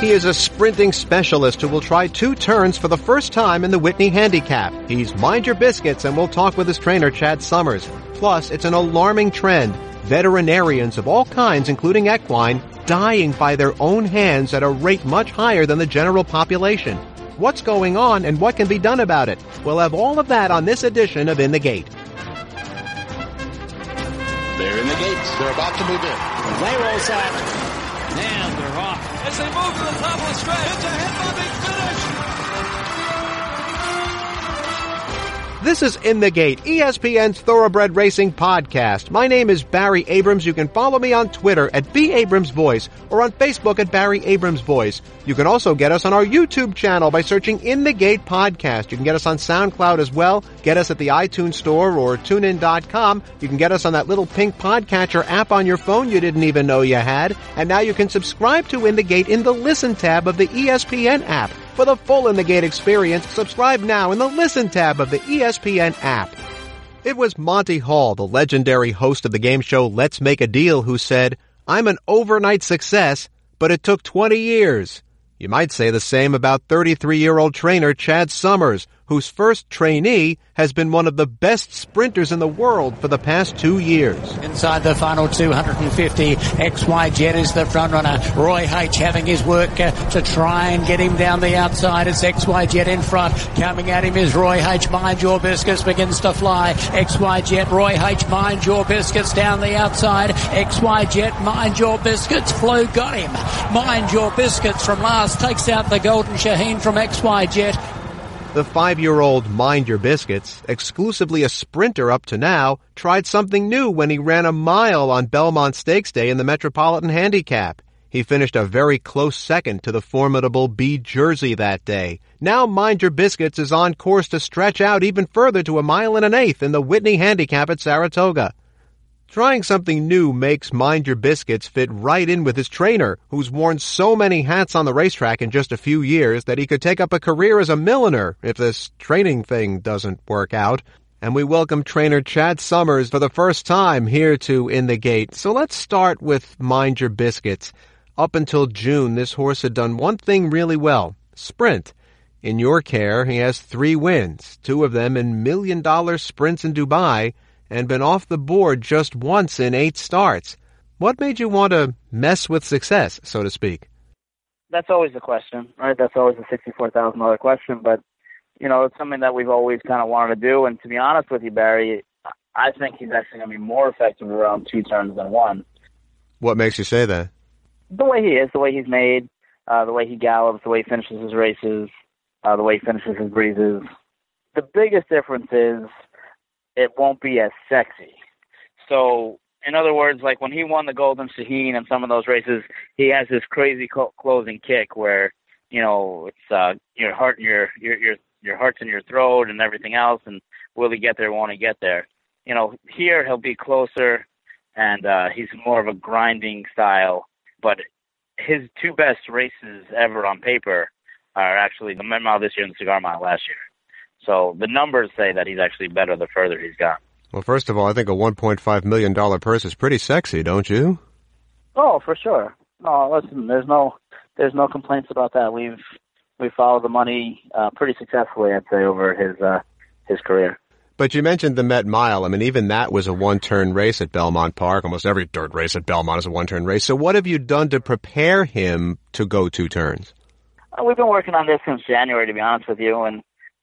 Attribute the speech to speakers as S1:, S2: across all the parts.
S1: He is a sprinting specialist who will try two turns for the first time in the Whitney Handicap. He's Mind Your Biscuits and we'll talk with his trainer Chad Summers. Plus, it's an alarming trend. Veterinarians of all kinds, including equine, dying by their own hands at a rate much higher than the general population. What's going on and what can be done about it? We'll have all of that on this edition of In the Gate.
S2: They're in the gates. They're about to move in.
S3: They roll out.
S4: As they move to the top of the stretch. It's a.
S1: This is In the Gate, ESPN's Thoroughbred Racing podcast. My name is Barry Abrams. You can follow me on Twitter at B Abrams Voice or on Facebook at Barry Abrams Voice. You can also get us on our YouTube channel by searching In the Gate Podcast. You can get us on SoundCloud as well. Get us at the iTunes Store or TuneIn.com. You can get us on that little pink podcatcher app on your phone you didn't even know you had. And now you can subscribe to In the Gate in the Listen tab of the ESPN app. For the full In the Gate experience, subscribe now in the Listen tab of the ESPN app. It was Monty Hall, the legendary host of the game show Let's Make a Deal, who said, I'm an overnight success, but it took 20 years. You might say the same about 33 year old trainer Chad Summers, whose first trainee has been one of the best sprinters in the world for the past two years.
S3: Inside the final 250, XY Jet is the front runner. Roy H having his work uh, to try and get him down the outside. It's XY Jet in front. Coming at him is Roy H. Mind Your Biscuits begins to fly. XY Jet, Roy H. Mind Your Biscuits down the outside. XY Jet, Mind Your Biscuits. Flew got him. Mind Your Biscuits from last takes out the Golden Shaheen from XY Jet.
S1: The five-year-old Mind Your Biscuits, exclusively a sprinter up to now, tried something new when he ran a mile on Belmont Stakes Day in the Metropolitan Handicap. He finished a very close second to the formidable Bee Jersey that day. Now Mind Your Biscuits is on course to stretch out even further to a mile and an eighth in the Whitney Handicap at Saratoga. Trying something new makes Mind Your Biscuits fit right in with his trainer, who's worn so many hats on the racetrack in just a few years that he could take up a career as a milliner if this training thing doesn't work out. And we welcome trainer Chad Summers for the first time here to In the Gate. So let's start with Mind Your Biscuits. Up until June, this horse had done one thing really well sprint. In your care, he has three wins, two of them in million dollar sprints in Dubai and been off the board just once in eight starts. What made you want to mess with success, so to speak?
S5: That's always the question, right? That's always the sixty-four thousand dollar question. But you know, it's something that we've always kind of wanted to do. And to be honest with you, Barry, I think he's actually going to be more effective around two turns than one.
S1: What makes you say that?
S5: The way he is, the way he's made, uh, the way he gallops, the way he finishes his races, uh, the way he finishes his breezes. The biggest difference is it won't be as sexy. So, in other words, like when he won the Golden Shaheen and some of those races, he has this crazy co- closing kick where you know it's uh, your heart, your your your your heart's in your throat and everything else. And will he get there? Won't he get there? You know, here he'll be closer, and uh, he's more of a grinding style. But his two best races ever on paper are actually the Mile this year and the Cigar Mile last year. So the numbers say that he's actually better the further he's gone.
S1: Well, first of all, I think a $1.5 million purse is pretty sexy, don't you?
S5: Oh, for sure. No, listen, there's no there's no complaints about that. We've we followed the money uh, pretty successfully, I'd say, over his uh, his career.
S1: But you mentioned the Met Mile. I mean, even that was a one-turn race at Belmont Park. Almost every dirt race at Belmont is a one-turn race. So what have you done to prepare him to go two turns?
S5: Uh, we've been working on this since January, to be honest with you, and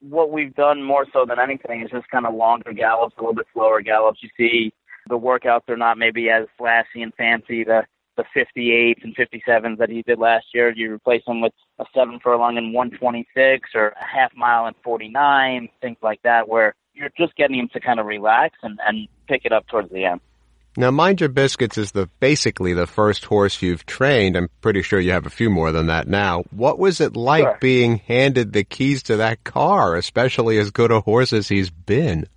S5: what we've done more so than anything is just kind of longer gallops, a little bit slower gallops. You see the workouts are not maybe as flashy and fancy. The the 58s and 57s that he did last year, you replace them with a seven furlong in 126 or a half mile in 49, things like that, where you're just getting him to kind of relax and, and pick it up towards the end.
S1: Now, Mind Your Biscuits is the basically the first horse you've trained. I'm pretty sure you have a few more than that now. What was it like
S5: Sure.
S1: being handed the keys to that car, especially as good a horse as he's been?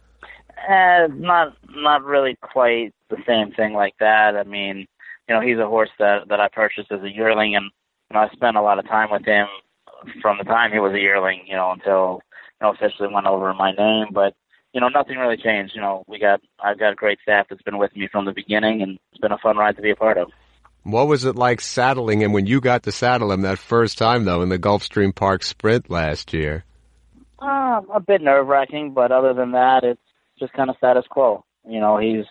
S5: Uh, not not really quite the same thing like that. I mean, you know, he's a horse that that I purchased as a yearling, and you know, I spent a lot of time with him from the time he was a yearling, you know, until you know officially went over in my name. But you know, nothing really changed. You know, we got I've got a great staff that's been with me from the beginning, and it's been a fun ride to be a part of.
S1: What was it like saddling him when you got to saddle him that first time, though, in the Gulfstream Park Sprint last year?
S5: Uh, a bit nerve wracking, but other than that, it's just kind of status quo. You know, he's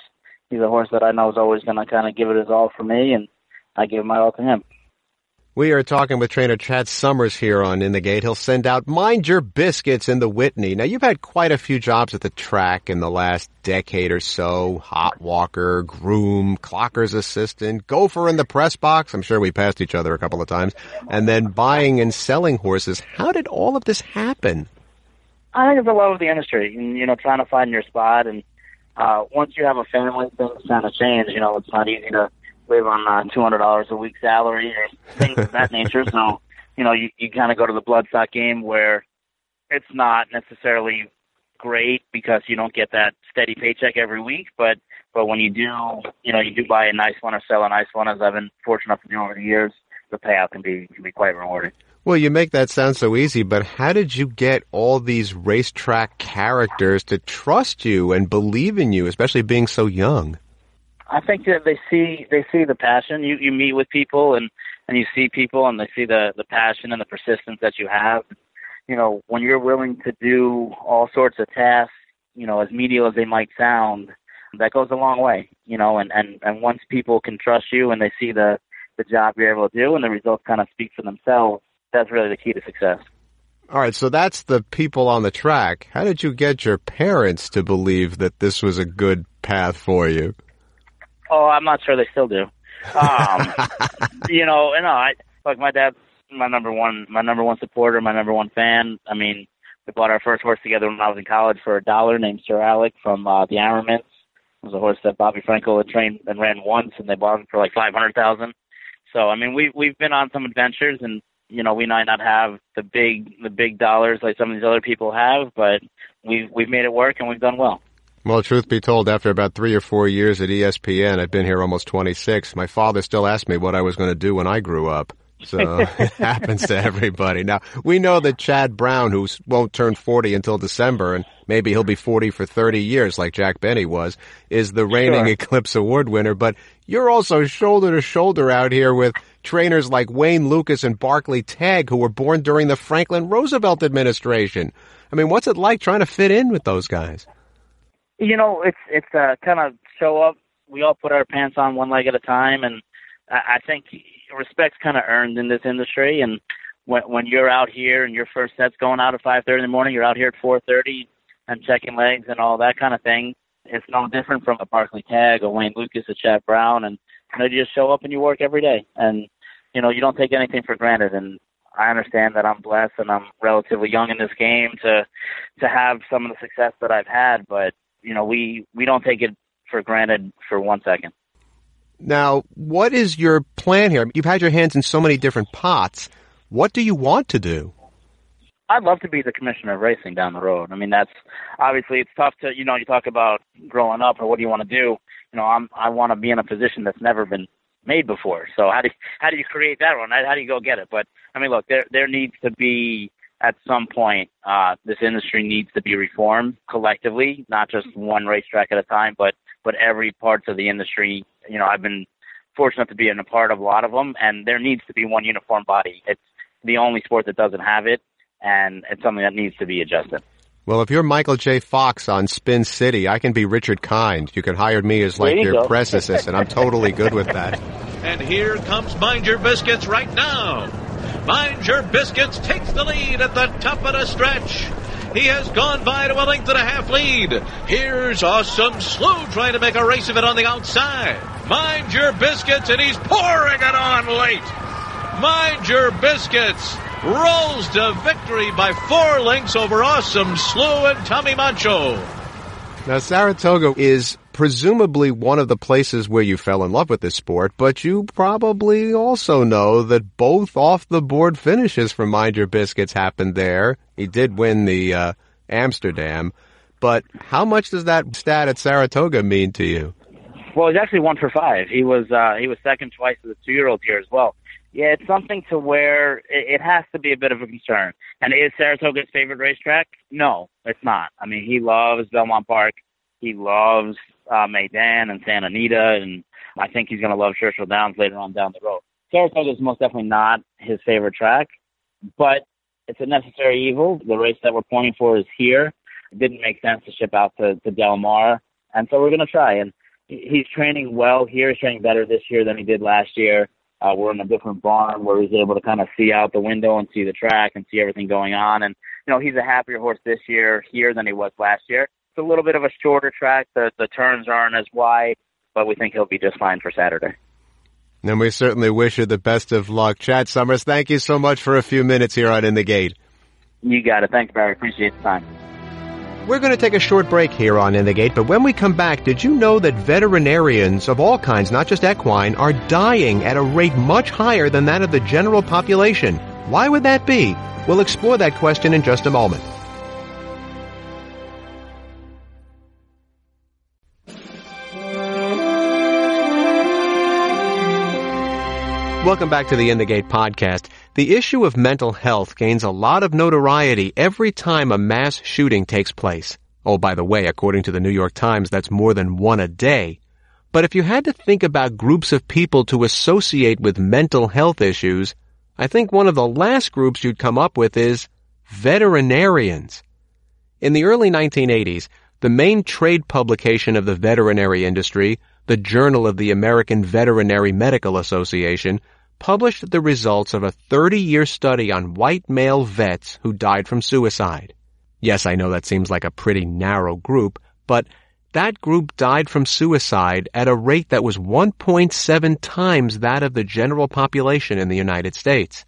S5: he's a horse that I know is always going to kind of give it his all for me, and I give my all to him.
S1: We are talking with trainer Chad Summers here on In the Gate. He'll send out Mind Your Biscuits in the Whitney. Now, you've had quite a few jobs at the track in the last decade or so. Hot walker, groom, clocker's assistant, gopher in the press box. I'm sure we passed each other a couple of times. And then buying and selling horses. How did all of this happen?
S5: I think it's a love of the industry and, you know, trying to find your spot. And uh, once you have a family, things kind of change. You know, it's not easy to live on uh, two hundred dollars a week salary or things of that nature. So, you know, you you kind of go to the bloodstock game where it's not necessarily great because you don't get that steady paycheck every week, but but when you do, you know, you do buy a nice one or sell a nice one, as I've been fortunate enough to do over the years, the payout can be can be quite rewarding.
S1: Well, you make that sound so easy, but how did you get all these racetrack characters to trust you and believe in you, especially being so young?
S5: I think that they see they see the passion. You you meet with people and and you see people and they see the the passion and the persistence that you have. You know, when you're willing to do all sorts of tasks, you know, as menial as they might sound, that goes a long way. You know, and and and once people can trust you and they see the the job you're able to do and the results kind of speak for themselves, that's really the key to success.
S1: All right, so that's the people on the track. How did you get your parents to believe that this was a good path for you?
S5: Oh, I'm not sure they still do. Um, you know, and no, I like my dad's my number one, my number one supporter, my number one fan. I mean, we bought our first horse together when I was in college for a dollar, named Sir Alec from uh, the Armaments. It was a horse that Bobby Frankel had trained and ran once, and they bought him for like five hundred thousand. So I mean, we we've been on some adventures, and you know, we might not have the big the big dollars like some of these other people have, but we've we've made it work and we've done well.
S1: Well, truth be told, after about three or four years at ESPN, I've been here almost 26. My father still asked me what I was going to do when I grew up. So it happens to everybody. Now, we know that Chad Brown, who won't turn 40 until December, and maybe he'll be 40 for 30 years like Jack Benny was, is the reigning sure. Eclipse Award winner. But you're also shoulder to shoulder out here with trainers like Wayne Lukas and Barclay Tagg, who were born during the Franklin Roosevelt administration. I mean, what's it like trying to fit in with those guys?
S5: You know, it's it's uh, kind of show up. We all put our pants on one leg at a time, and I, I think respect's kind of earned in this industry. And when when you're out here and your first set's going out at 5:30 in the morning, you're out here at 4:30 and checking legs and all that kind of thing. It's no different from a Barclay Tagg or Wayne Lukas or Chad Brown, and you know you just show up and you work every day, and you know you don't take anything for granted. And I understand that I'm blessed and I'm relatively young in this game to to have some of the success that I've had, but you know, we we don't take it for granted for one second.
S1: Now, what is your plan here? You've had your hands in so many different pots. What do you want to do?
S5: I'd love to be the commissioner of racing down the road. I mean, that's obviously it's tough to, you know, you talk about growing up or what do you want to do? You know, I'm I want to be in a position that's never been made before. So how do how do you create that one? How do you go get it? But I mean, look, there there needs to be at some point, uh, this industry needs to be reformed collectively, not just one racetrack at a time, but but every parts of the industry. You know, I've been fortunate to be in a part of a lot of them, and there needs to be one uniform body. It's the only sport that doesn't have it, and it's something that needs to be adjusted.
S1: Well, if you're Michael J. Fox on Spin City, I can be Richard Kind. You can hire me as like
S5: you
S1: your
S5: go.
S1: press assistant. And I'm totally good with that.
S4: And here comes Mind Your Biscuits right now. Mind Your Biscuits takes the lead at the top of the stretch. He has gone by to a length and a half lead. Here's Awesome Slew trying to make a race of it on the outside. Mind Your Biscuits, and he's pouring it on late. Mind Your Biscuits rolls to victory by four lengths over Awesome Slew and Tommy Macho.
S1: Now, Saratoga is presumably one of the places where you fell in love with this sport, but you probably also know that both off the board finishes for Mind Your Biscuits happened there. He did win the uh, Amsterdam, but how much does that stat at Saratoga mean to you?
S5: Well, he's actually one for five. He was uh, he was second twice as a two year old here as well. Yeah, it's something to where it, it has to be a bit of a concern. And is Saratoga his favorite racetrack? No, it's not. I mean, he loves Belmont Park. He loves uh, Meydan and Santa Anita and I think he's going to love Churchill Downs later on down the road. Saratoga is most definitely not his favorite track, but it's a necessary evil. The race that we're pointing for is here. It didn't make sense to ship out to, to Del Mar, and so we're going to try. And he's training well here. He's training better this year than he did last year. Uh, we're in a different barn where he's able to kind of see out the window and see the track and see everything going on. And you know, he's a happier horse this year here than he was last year. A little bit of a shorter track. The the turns aren't as wide, but we think he'll be just fine for Saturday.
S1: And we certainly wish you the best of luck. Chad Summers, thank you so much for a few minutes here on In the Gate.
S5: You got it. Thanks, Barry. Appreciate the time.
S1: We're going to take a short break here on In the Gate, but when we come back, did you know that veterinarians of all kinds, not just equine, are dying at a rate much higher than that of the general population? Why would that be? We'll explore that question in just a moment. Welcome back to the In the Gate podcast. The issue of mental health gains a lot of notoriety every time a mass shooting takes place. Oh, by the way, according to the New York Times, that's more than one a day. But if you had to think about groups of people to associate with mental health issues, I think one of the last groups you'd come up with is veterinarians. In the early 1980s, the main trade publication of the veterinary industry, the Journal of the American Veterinary Medical Association, published the results of a 30-year study on white male vets who died from suicide. Yes, I know that seems like a pretty narrow group, but that group died from suicide at a rate that was 1.7 times that of the general population in the United States.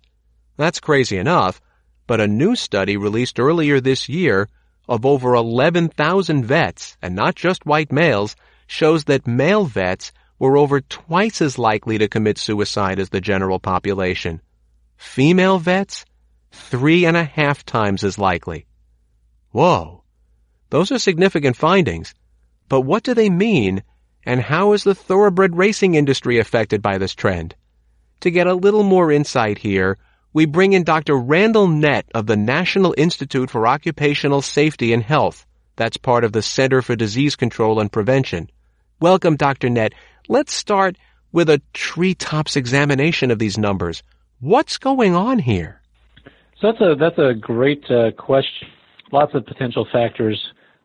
S1: That's crazy enough, but a new study released earlier this year of over 11,000 vets, and not just white males, shows that male vets were over twice as likely to commit suicide as the general population. Female vets, three and a half times as likely. Whoa. Those are significant findings. But what do they mean, and how is the thoroughbred racing industry affected by this trend? To get a little more insight here, we bring in Dr. Randall Nett of the National Institute for Occupational Safety and Health. That's part of the Center for Disease Control and Prevention. Welcome, Dr. Nett. Let's start with a treetops examination of these numbers. What's going on here?
S6: So that's a that's a great uh, question. Lots of potential factors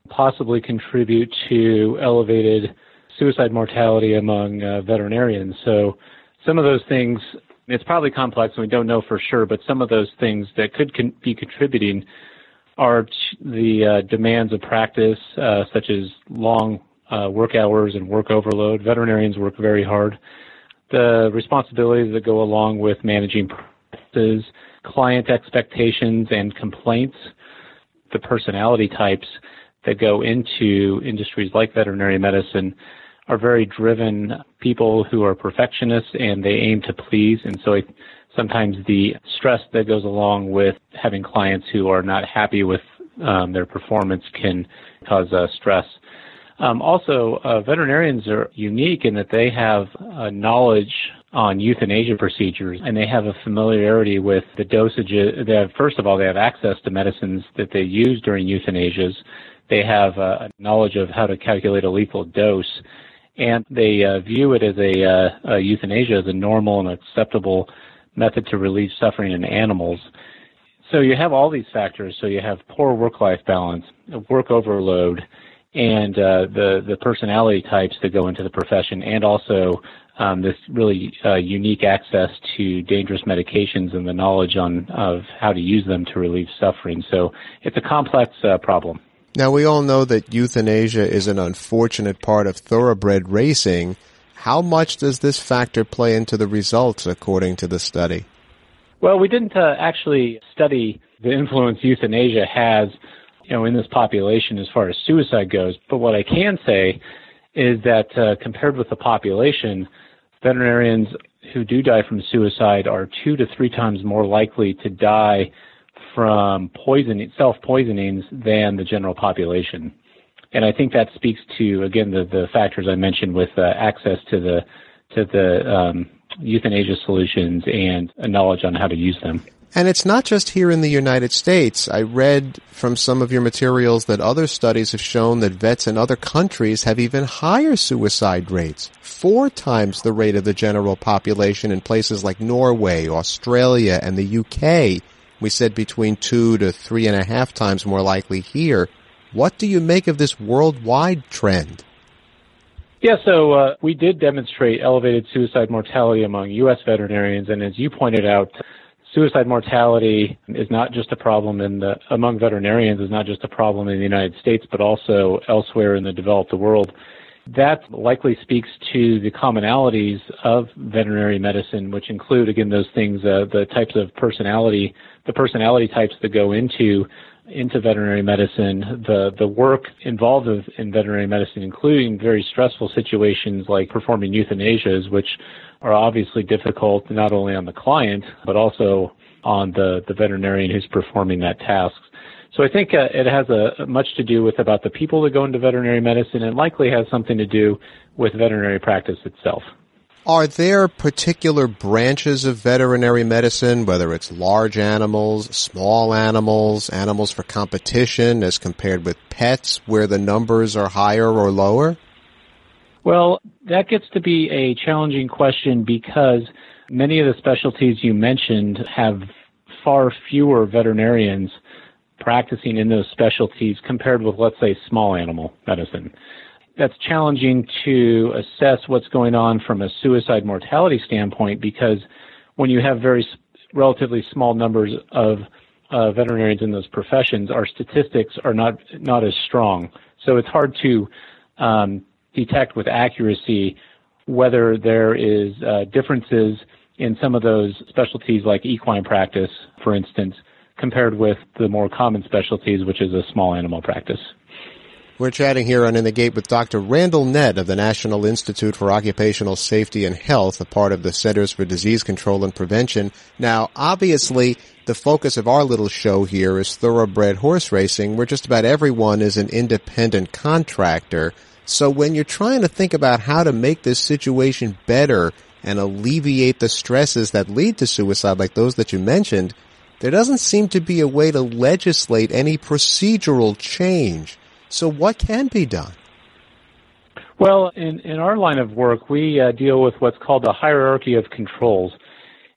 S6: possibly contribute to elevated suicide mortality among uh, veterinarians. So some of those things, it's probably complex and we don't know for sure, but some of those things that could con- be contributing are the uh, demands of practice, uh, such as long uh, work hours and work overload. Veterinarians work very hard. The responsibilities that go along with managing practices, client expectations and complaints, the personality types that go into industries like veterinary medicine are very driven people who are perfectionists and they aim to please. And so sometimes the stress that goes along with having clients who are not happy with um, their performance can cause uh, stress. Um, also, uh, veterinarians are unique in that they have uh, knowledge on euthanasia procedures, and they have a familiarity with the dosages. They have, first of all, they have access to medicines that they use during euthanasias. They have uh, knowledge of how to calculate a lethal dose, and they uh, view it as a, uh, a euthanasia as a normal and acceptable method to relieve suffering in animals. So you have all these factors. So you have poor work-life balance, work overload, and uh, the the personality types that go into the profession, and also um, this really uh, unique access to dangerous medications and the knowledge on of how to use them to relieve suffering. So it's a complex uh, problem.
S1: Now we all know that euthanasia is an unfortunate part of thoroughbred racing. How much does this factor play into the results, according to the study?
S6: Well, we didn't uh, actually study the influence euthanasia has you know, in this population as far as suicide goes. But what I can say is that uh, compared with the population, veterinarians who do die from suicide are two to three times more likely to die from poisoning, self-poisonings than the general population. And I think that speaks to again the, the factors I mentioned with uh, access to the to the um, euthanasia solutions and a knowledge on how to use them.
S1: And it's not just here in the United States. I read from some of your materials that other studies have shown that vets in other countries have even higher suicide rates. Four times the rate of the general population in places like Norway, Australia, and the UK. We said between two to three and a half times more likely here. What do you make of this worldwide trend?
S6: Yeah, so uh, we did demonstrate elevated suicide mortality among U.S. veterinarians, and as you pointed out, suicide mortality is not just a problem in the among veterinarians is not just a problem in the United States, but also elsewhere in the developed world. That likely speaks to the commonalities of veterinary medicine, which include again those things, uh, the types of personality, the personality types that go into into veterinary medicine, the the work involved in veterinary medicine, including very stressful situations like performing euthanasias, which are obviously difficult not only on the client but also on the, the veterinarian who's performing that task. So I think uh, it has a, much to do with about the people that go into veterinary medicine and likely has something to do with veterinary practice itself.
S1: Are there particular branches of veterinary medicine, whether it's large animals, small animals, animals for competition as compared with pets, where the numbers are higher or lower?
S6: Well, that gets to be a challenging question because many of the specialties you mentioned have far fewer veterinarians practicing in those specialties compared with, let's say, small animal medicine. That's challenging to assess what's going on from a suicide mortality standpoint because when you have very relatively small numbers of uh, veterinarians in those professions, our statistics are not not as strong. So it's hard to um, detect with accuracy whether there is uh, differences in some of those specialties like equine practice, for instance, compared with the more common specialties, which is a small animal practice.
S1: We're chatting here on In the Gate with Dr. Randall Nett of the National Institute for Occupational Safety and Health, a part of the Centers for Disease Control and Prevention. Now, obviously, the focus of our little show here is thoroughbred horse racing, where just about everyone is an independent contractor. So when you're trying to think about how to make this situation better and alleviate the stresses that lead to suicide like those that you mentioned, there doesn't seem to be a way to legislate any procedural change. So what can be done?
S6: Well, in, in our line of work, we uh, deal with what's called the hierarchy of controls.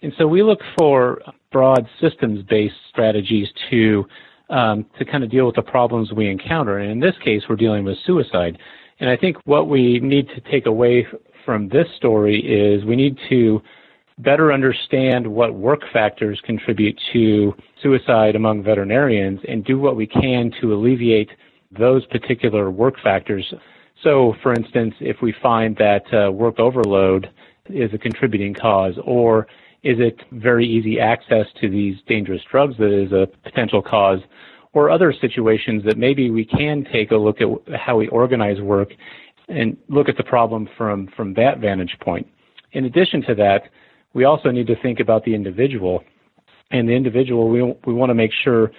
S6: And so we look for broad systems-based strategies to um, to kind of deal with the problems we encounter. And in this case, we're dealing with suicide. And I think what we need to take away from this story is we need to better understand what work factors contribute to suicide among veterinarians and do what we can to alleviate those particular work factors. So, for instance, if we find that uh, work overload is a contributing cause, or is it very easy access to these dangerous drugs that is a potential cause, or other situations that maybe we can take a look at how we organize work and look at the problem from, from that vantage point. In addition to that, we also need to think about the individual. And the individual, we, we want to make sure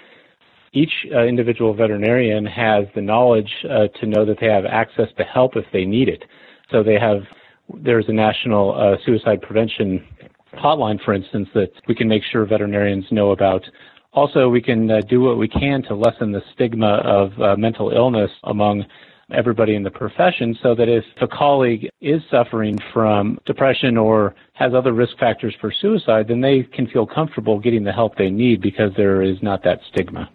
S6: each uh, individual veterinarian has the knowledge uh, to know that they have access to help if they need it. So they have, there's a national uh, suicide prevention hotline, for instance, that we can make sure veterinarians know about also, we can uh, do what we can to lessen the stigma of uh, mental illness among everybody in the profession so that if a colleague is suffering from depression or has other risk factors for suicide, then they can feel comfortable getting the help they need because there is not that stigma.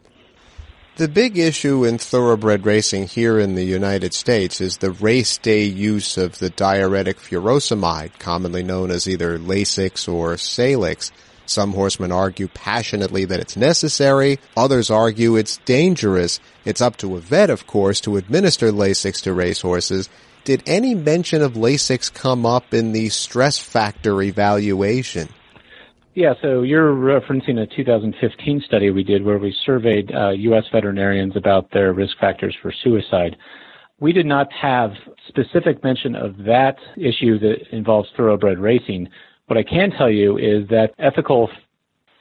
S1: The big issue in thoroughbred racing here in the United States is the race day use of the diuretic furosemide, commonly known as either Lasix or Salix. Some horsemen argue passionately that it's necessary. Others argue it's dangerous. It's up to a vet, of course, to administer Lasix to racehorses. Did any mention of Lasix come up in the stress factor evaluation?
S6: Yeah, so you're referencing a 2015 study we did where we surveyed uh, U.S. veterinarians about their risk factors for suicide. We did not have specific mention of that issue that involves thoroughbred racing, what I can tell you is that ethical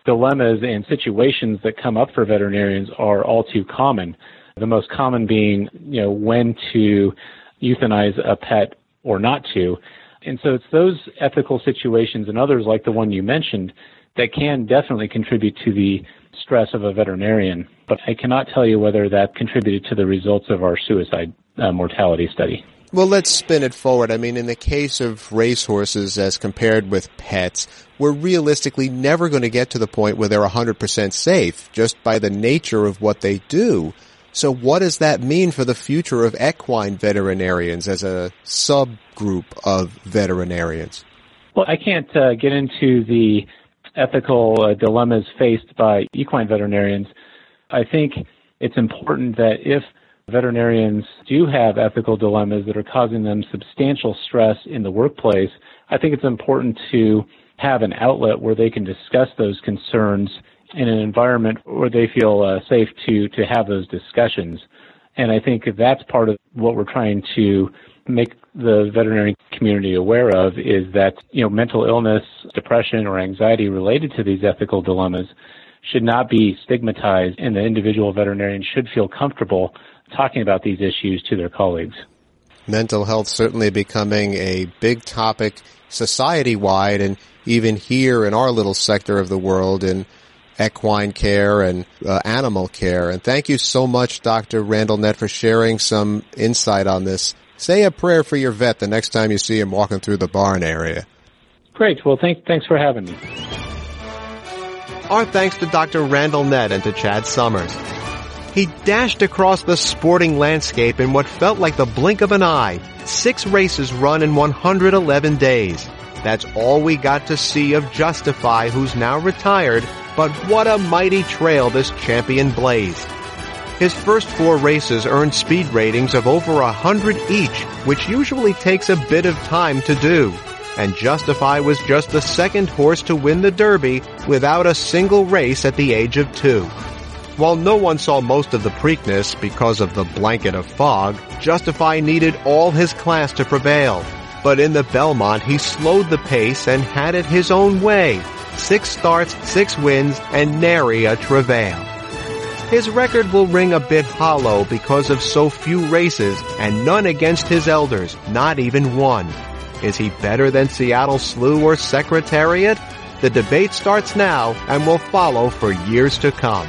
S6: dilemmas and situations that come up for veterinarians are all too common. The most common being, you know, when to euthanize a pet or not to. And so it's those ethical situations and others like the one you mentioned that can definitely contribute to the stress of a veterinarian, but I cannot tell you whether that contributed to the results of our suicide uh, mortality study.
S1: Well, let's spin it forward. I mean, in the case of racehorses as compared with pets, we're realistically never going to get to the point where they're 100% safe just by the nature of what they do. So what does that mean for the future of equine veterinarians as a subgroup of veterinarians?
S6: Well, I can't uh, get into the ethical uh, dilemmas faced by equine veterinarians. I think it's important that if veterinarians do have ethical dilemmas that are causing them substantial stress in the workplace, I think it's important to have an outlet where they can discuss those concerns in an environment where they feel uh, safe to to have those discussions. And I think that's part of what we're trying to make the veterinary community aware of is that you know mental illness, depression, or anxiety related to these ethical dilemmas should not be stigmatized, and the individual veterinarian should feel comfortable talking about these issues to their colleagues.
S1: Mental health certainly becoming a big topic society wide and even here in our little sector of the world in equine care and uh, animal care. And thank you so much, Dr. Randall Nett, for sharing some insight on this. Say a prayer for your vet the next time you see him walking through the barn area.
S6: Great. Well, thank, thanks for having me.
S1: Our thanks to Dr. Randall Nett and to Chad Summers. He dashed across the sporting landscape in what felt like the blink of an eye. Six races run in 111 days. That's all we got to see of Justify, who's now retired, but what a mighty trail this champion blazed. His first four races earned speed ratings of over a hundred each, which usually takes a bit of time to do. And Justify was just the second horse to win the Derby without a single race at the age of two. While no one saw most of the Preakness because of the blanket of fog, Justify needed all his class to prevail. But in the Belmont, he slowed the pace and had it his own way. Six starts, six wins, and nary a travail. His record will ring a bit hollow because of so few races and none against his elders, not even one. Is he better than Seattle Slew or Secretariat? The debate starts now and will follow for years to come.